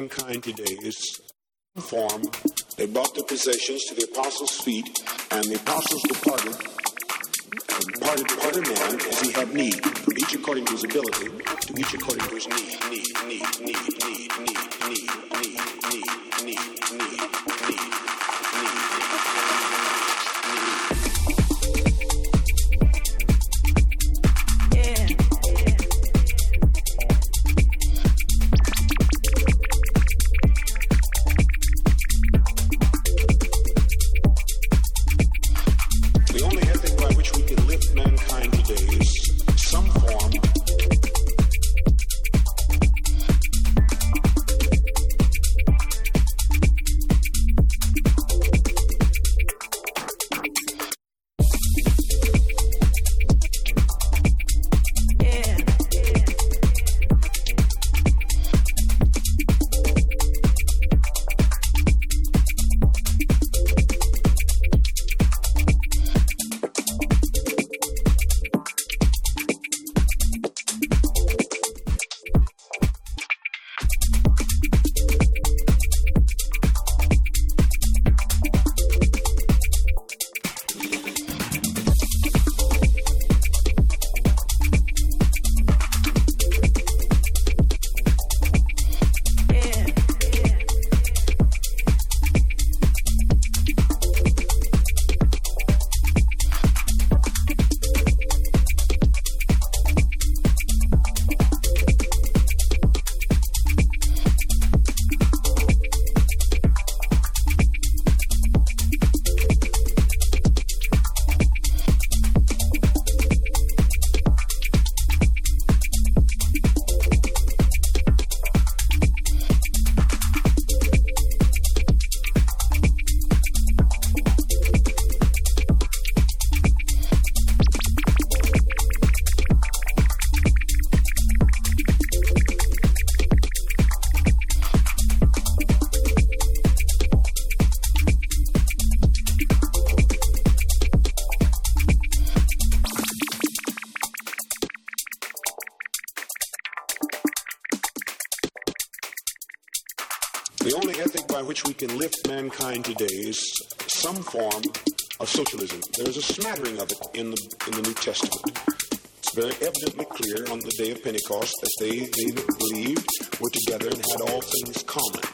mankind today is form. They brought their possessions to the apostles' feet, and the apostles departed, and parted, parted man as he had need, each according to his ability, smattering of it in the, in the New Testament. It's very evidently clear on the day of Pentecost that they, they believed were together and had all things common.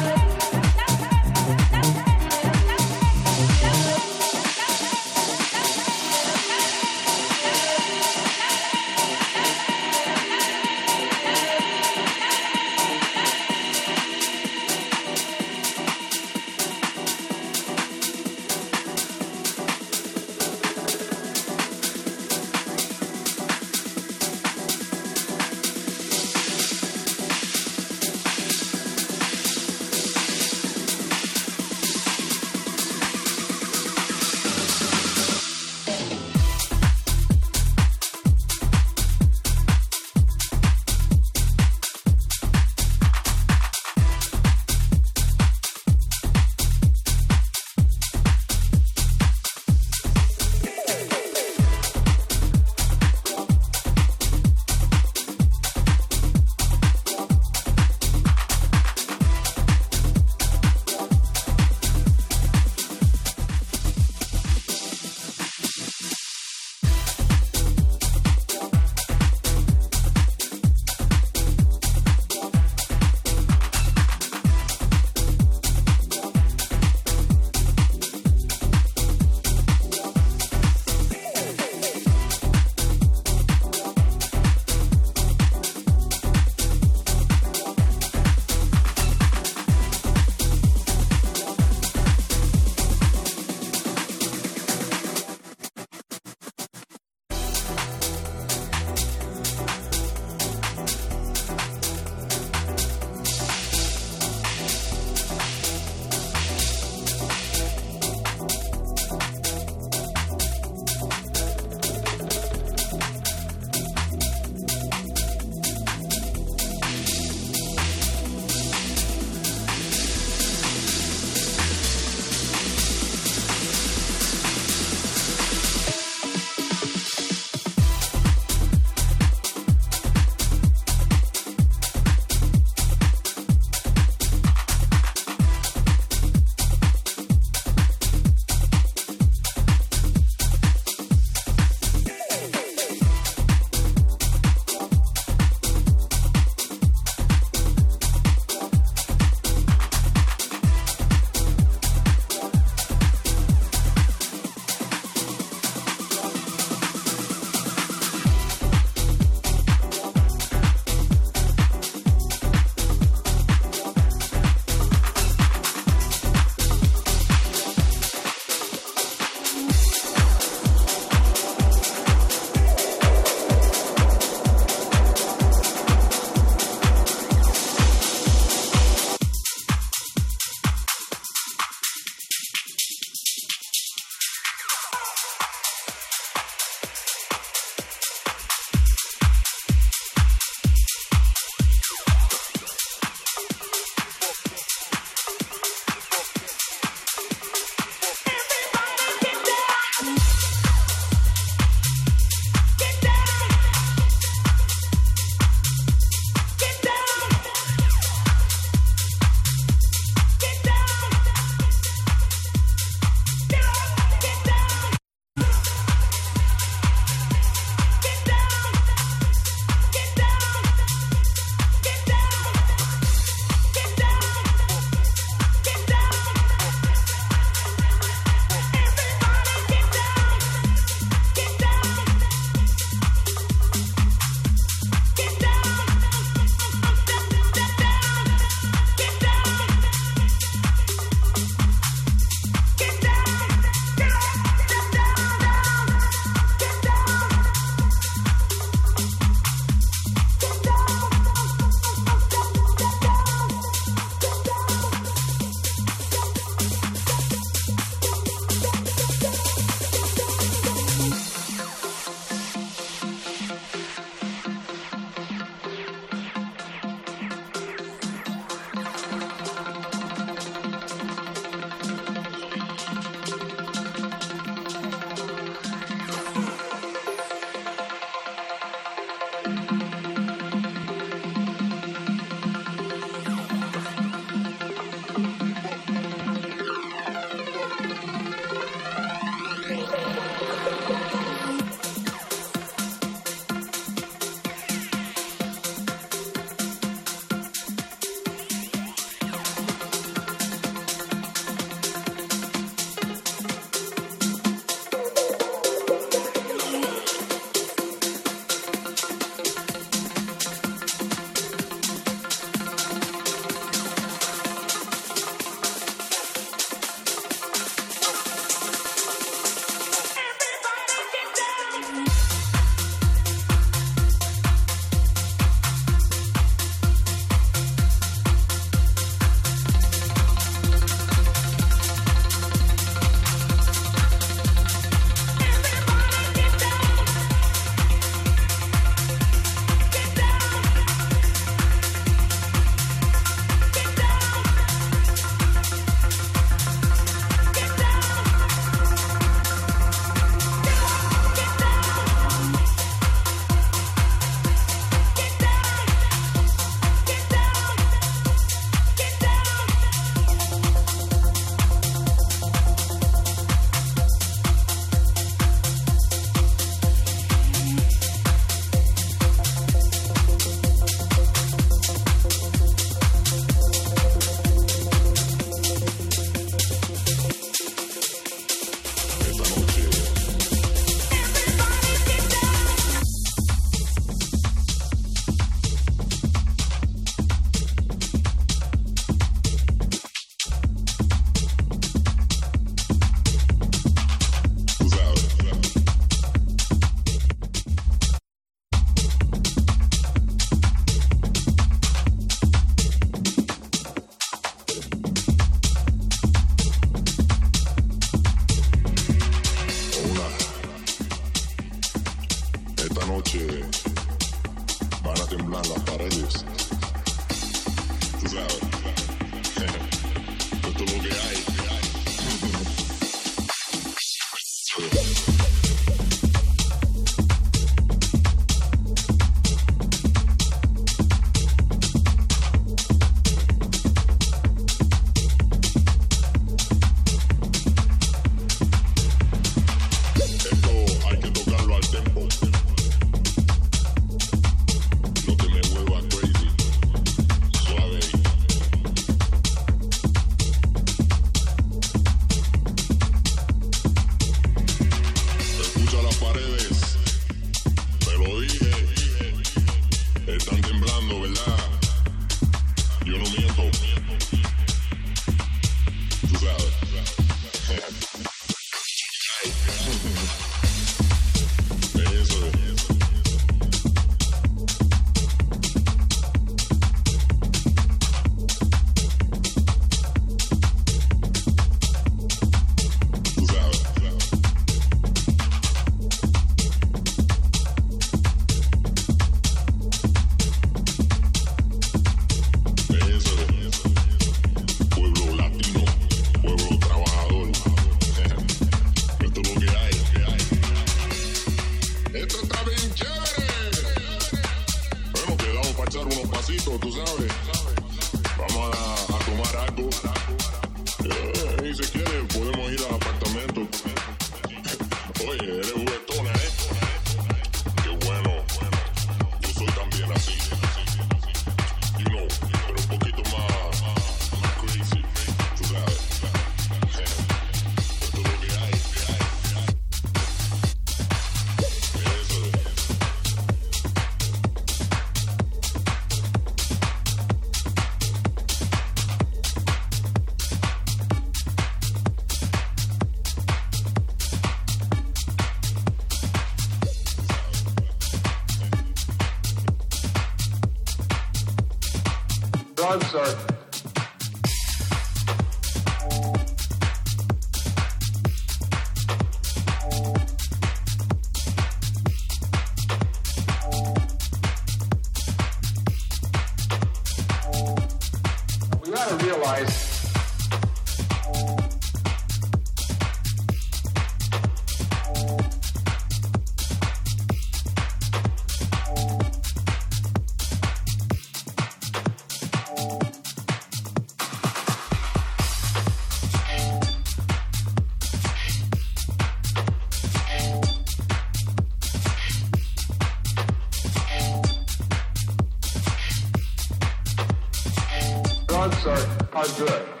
are, are good.